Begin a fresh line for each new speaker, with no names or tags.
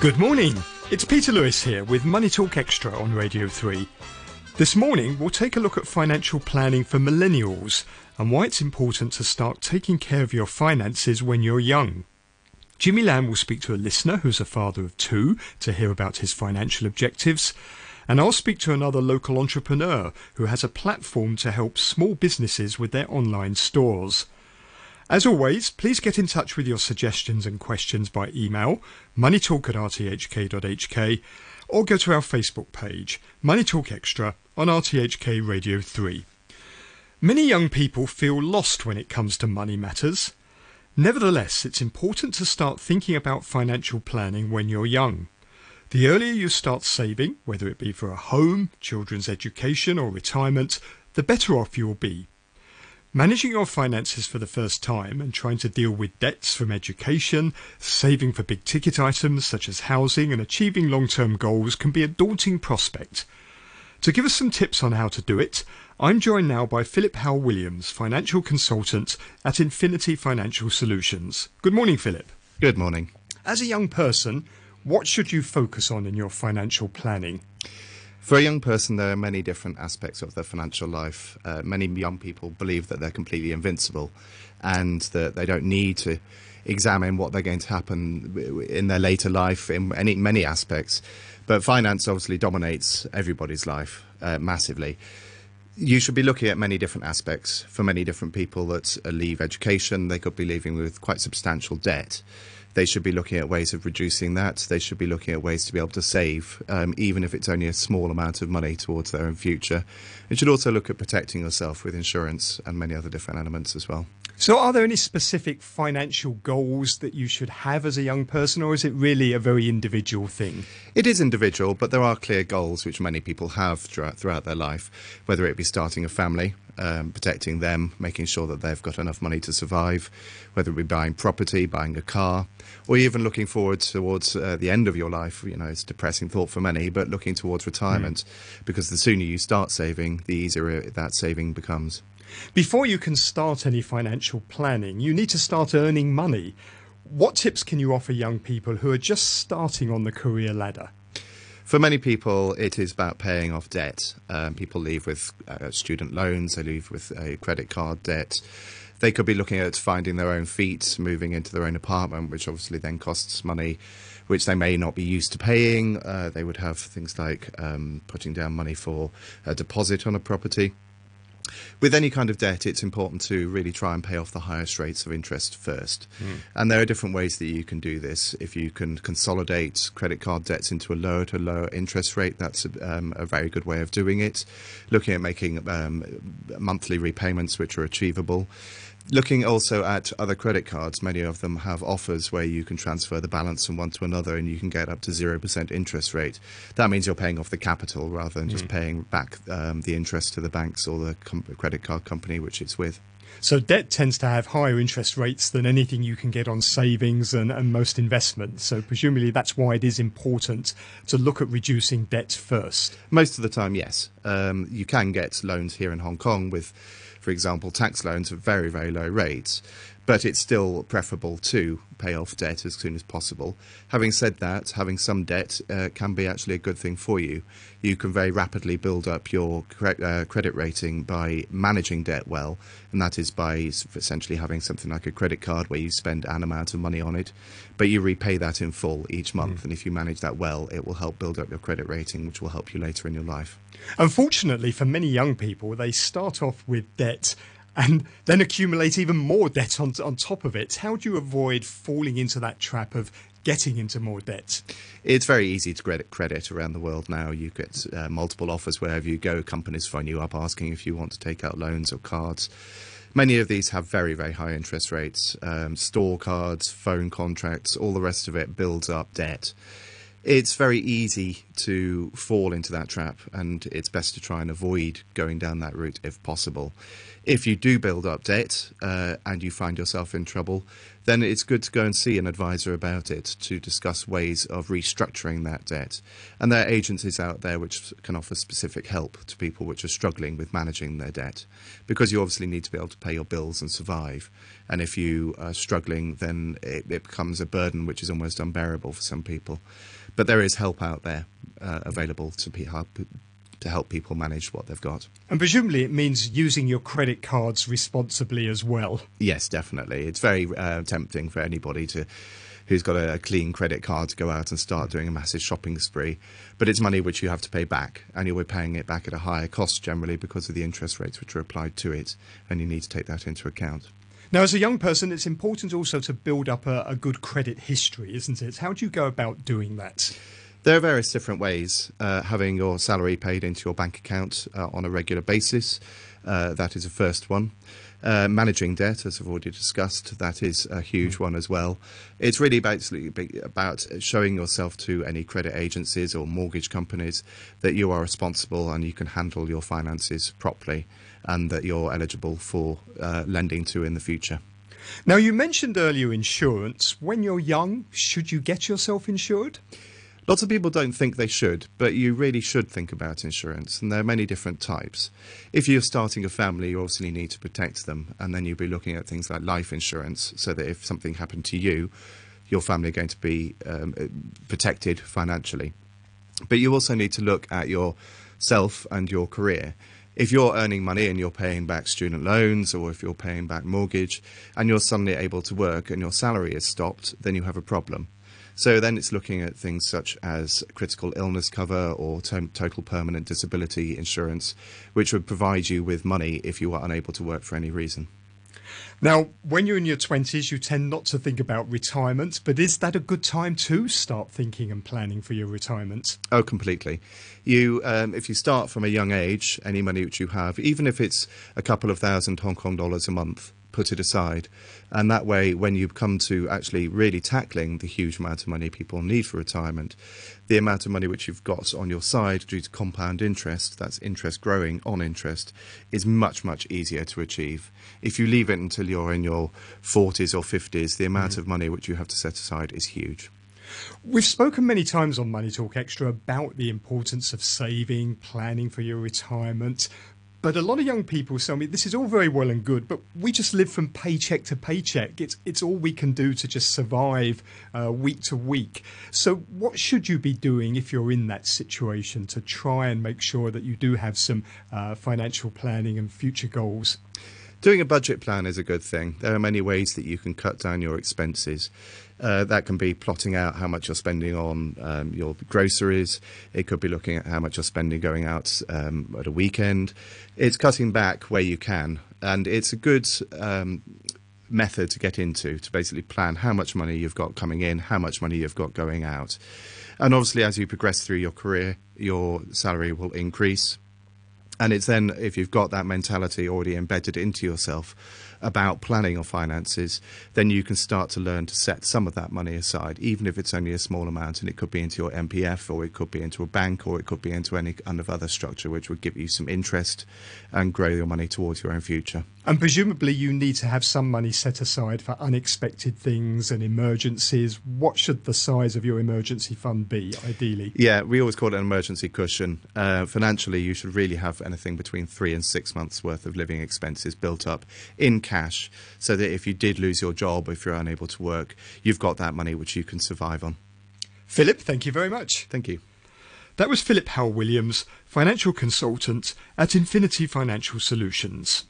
Good morning. It's Peter Lewis here with Money Talk Extra on Radio 3. This morning, we'll take a look at financial planning for millennials and why it's important to start taking care of your finances when you're young. Jimmy Lamb will speak to a listener who's a father of two to hear about his financial objectives. And I'll speak to another local entrepreneur who has a platform to help small businesses with their online stores. As always, please get in touch with your suggestions and questions by email, moneytalk at rthk.hk, or go to our Facebook page, Money Talk Extra, on RTHK Radio 3. Many young people feel lost when it comes to money matters. Nevertheless, it's important to start thinking about financial planning when you're young. The earlier you start saving, whether it be for a home, children's education, or retirement, the better off you'll be. Managing your finances for the first time and trying to deal with debts from education, saving for big ticket items such as housing, and achieving long term goals can be a daunting prospect. To give us some tips on how to do it, I'm joined now by Philip Howell Williams, financial consultant at Infinity Financial Solutions. Good morning, Philip.
Good morning.
As a young person, what should you focus on in your financial planning?
For a young person, there are many different aspects of their financial life. Uh, many young people believe that they're completely invincible and that they don't need to examine what they're going to happen in their later life in any, many aspects. But finance obviously dominates everybody's life uh, massively. You should be looking at many different aspects for many different people that leave education. They could be leaving with quite substantial debt they should be looking at ways of reducing that. They should be looking at ways to be able to save, um, even if it's only a small amount of money towards their own future. You should also look at protecting yourself with insurance and many other different elements as well.
So, are there any specific financial goals that you should have as a young person, or is it really a very individual thing?
It is individual, but there are clear goals which many people have throughout, their life, whether it be starting a family, um, protecting them, making sure that they've got enough money to survive, whether it be buying property, buying a car, or even looking forward towards uh, the end of your life. You know, it's a depressing thought for many, but looking towards retirement, mm. because the sooner you start saving, the easier that saving becomes.
Before you can start any financial planning, you need to start earning money. What tips can you offer young people who are just starting on the career ladder?
For many people, it is about paying off debt. Um, people leave with uh, student loans, they leave with a credit card debt. They could be looking at finding their own feet, moving into their own apartment, which obviously then costs money, which they may not be used to paying. Uh, they would have things like um, putting down money for a deposit on a property. With any kind of debt, it's important to really try and pay off the highest rates of interest first. Mm. And there are different ways that you can do this. If you can consolidate credit card debts into a lower to lower interest rate, that's a, um, a very good way of doing it. Looking at making um, monthly repayments which are achievable. Looking also at other credit cards, many of them have offers where you can transfer the balance from one to another and you can get up to 0% interest rate. That means you're paying off the capital rather than mm. just paying back um, the interest to the banks or the com- credit card company which it's with.
So debt tends to have higher interest rates than anything you can get on savings and, and most investments. So presumably that's why it is important to look at reducing debt first.
Most of the time, yes. Um, you can get loans here in Hong Kong with for example, tax loans at very, very low rates. But it's still preferable to pay off debt as soon as possible. Having said that, having some debt uh, can be actually a good thing for you. You can very rapidly build up your cre- uh, credit rating by managing debt well, and that is by essentially having something like a credit card where you spend an amount of money on it, but you repay that in full each month. Mm. And if you manage that well, it will help build up your credit rating, which will help you later in your life.
Unfortunately, for many young people, they start off with debt and then accumulate even more debt on, on top of it. How do you avoid falling into that trap of getting into more debt?
It's very easy to get credit around the world now. You get uh, multiple offers wherever you go. Companies phone you up asking if you want to take out loans or cards. Many of these have very, very high interest rates. Um, store cards, phone contracts, all the rest of it builds up debt it's very easy to fall into that trap, and it's best to try and avoid going down that route if possible. If you do build up debt uh, and you find yourself in trouble, then it's good to go and see an advisor about it to discuss ways of restructuring that debt. And there are agencies out there which can offer specific help to people which are struggling with managing their debt because you obviously need to be able to pay your bills and survive. And if you are struggling, then it, it becomes a burden which is almost unbearable for some people. But there is help out there uh, available to help to help people manage what they've got.
And presumably it means using your credit cards responsibly as well.
Yes, definitely. It's very uh, tempting for anybody to who's got a, clean credit card to go out and start doing a massive shopping spree. But it's money which you have to pay back, and you're paying it back at a higher cost generally because of the interest rates which are applied to it, and you need to take that into account.
Now, as a young person, it's important also to build up a, a good credit history, isn't it? How do you go about doing that?
There are various different ways. Uh, having your salary paid into your bank account uh, on a regular basis, uh, that is a first one. Uh, managing debt, as I've already discussed, that is a huge one as well. It's really basically about showing yourself to any credit agencies or mortgage companies that you are responsible and you can handle your finances properly and that you're eligible for uh, lending to in the future.
Now, you mentioned earlier insurance. When you're young, should you get yourself insured?
Lots of people don't think they should, but you really should think about insurance, and there are many different types. If you're starting a family, you obviously need to protect them, and then you'll be looking at things like life insurance, so that if something happened to you, your family are going to be um, protected financially. But you also need to look at yourself and your career. If you're earning money and you're paying back student loans, or if you're paying back mortgage, and you're suddenly able to work and your salary is stopped, then you have a problem. So then it's looking at things such as critical illness cover or to- total permanent disability insurance, which would provide you with money if you are unable to work for any reason.
Now, when you're in your 20s, you tend not to think about retirement, but is that a good time to start thinking and planning for your retirement?
Oh, completely. You, um, if you start from a young age, any money which you have, even if it's a couple of thousand Hong Kong dollars a month, put it aside. And that way, when you come to actually really tackling the huge amount of money people need for retirement, the amount of money which you've got on your side due to compound interest, that's interest growing on interest, is much, much easier to achieve. If you leave it until you're in your 40s or 50s, the amount mm-hmm. of money which you have to set aside is huge.
We've spoken many times on Money Talk Extra about the importance of saving, planning for your retirement, but a lot of young people tell me this is all very well and good, but we just live from paycheck to paycheck. It's it's all we can do to just survive uh, week to week. So, what should you be doing if you're in that situation to try and make sure that you do have some uh, financial planning and future goals?
Doing a budget plan is a good thing. There are many ways that you can cut down your expenses. Uh, that can be plotting out how much you're spending on um, your groceries. It could be looking at how much you're spending going out um, at a weekend. It's cutting back where you can, and it's a good um, method to get into to basically plan how much money you've got coming in, how much money you've got going out. And obviously, as you progress through your career, your salary will increase. And it's then, if you've got that mentality already embedded into yourself about planning your finances, then you can start to learn to set some of that money aside, even if it's only a small amount. And it could be into your MPF, or it could be into a bank, or it could be into any kind of other structure which would give you some interest and grow your money towards your own future.
And presumably, you need to have some money set aside for unexpected things and emergencies. What should the size of your emergency fund be, ideally?
Yeah, we always call it an emergency cushion. Uh, financially, you should really have anything between three and six months' worth of living expenses built up in cash so that if you did lose your job, or if you're unable to work, you've got that money which you can survive on.
Philip, thank you very much.
Thank you.
That was Philip Howell Williams, financial consultant at Infinity Financial Solutions.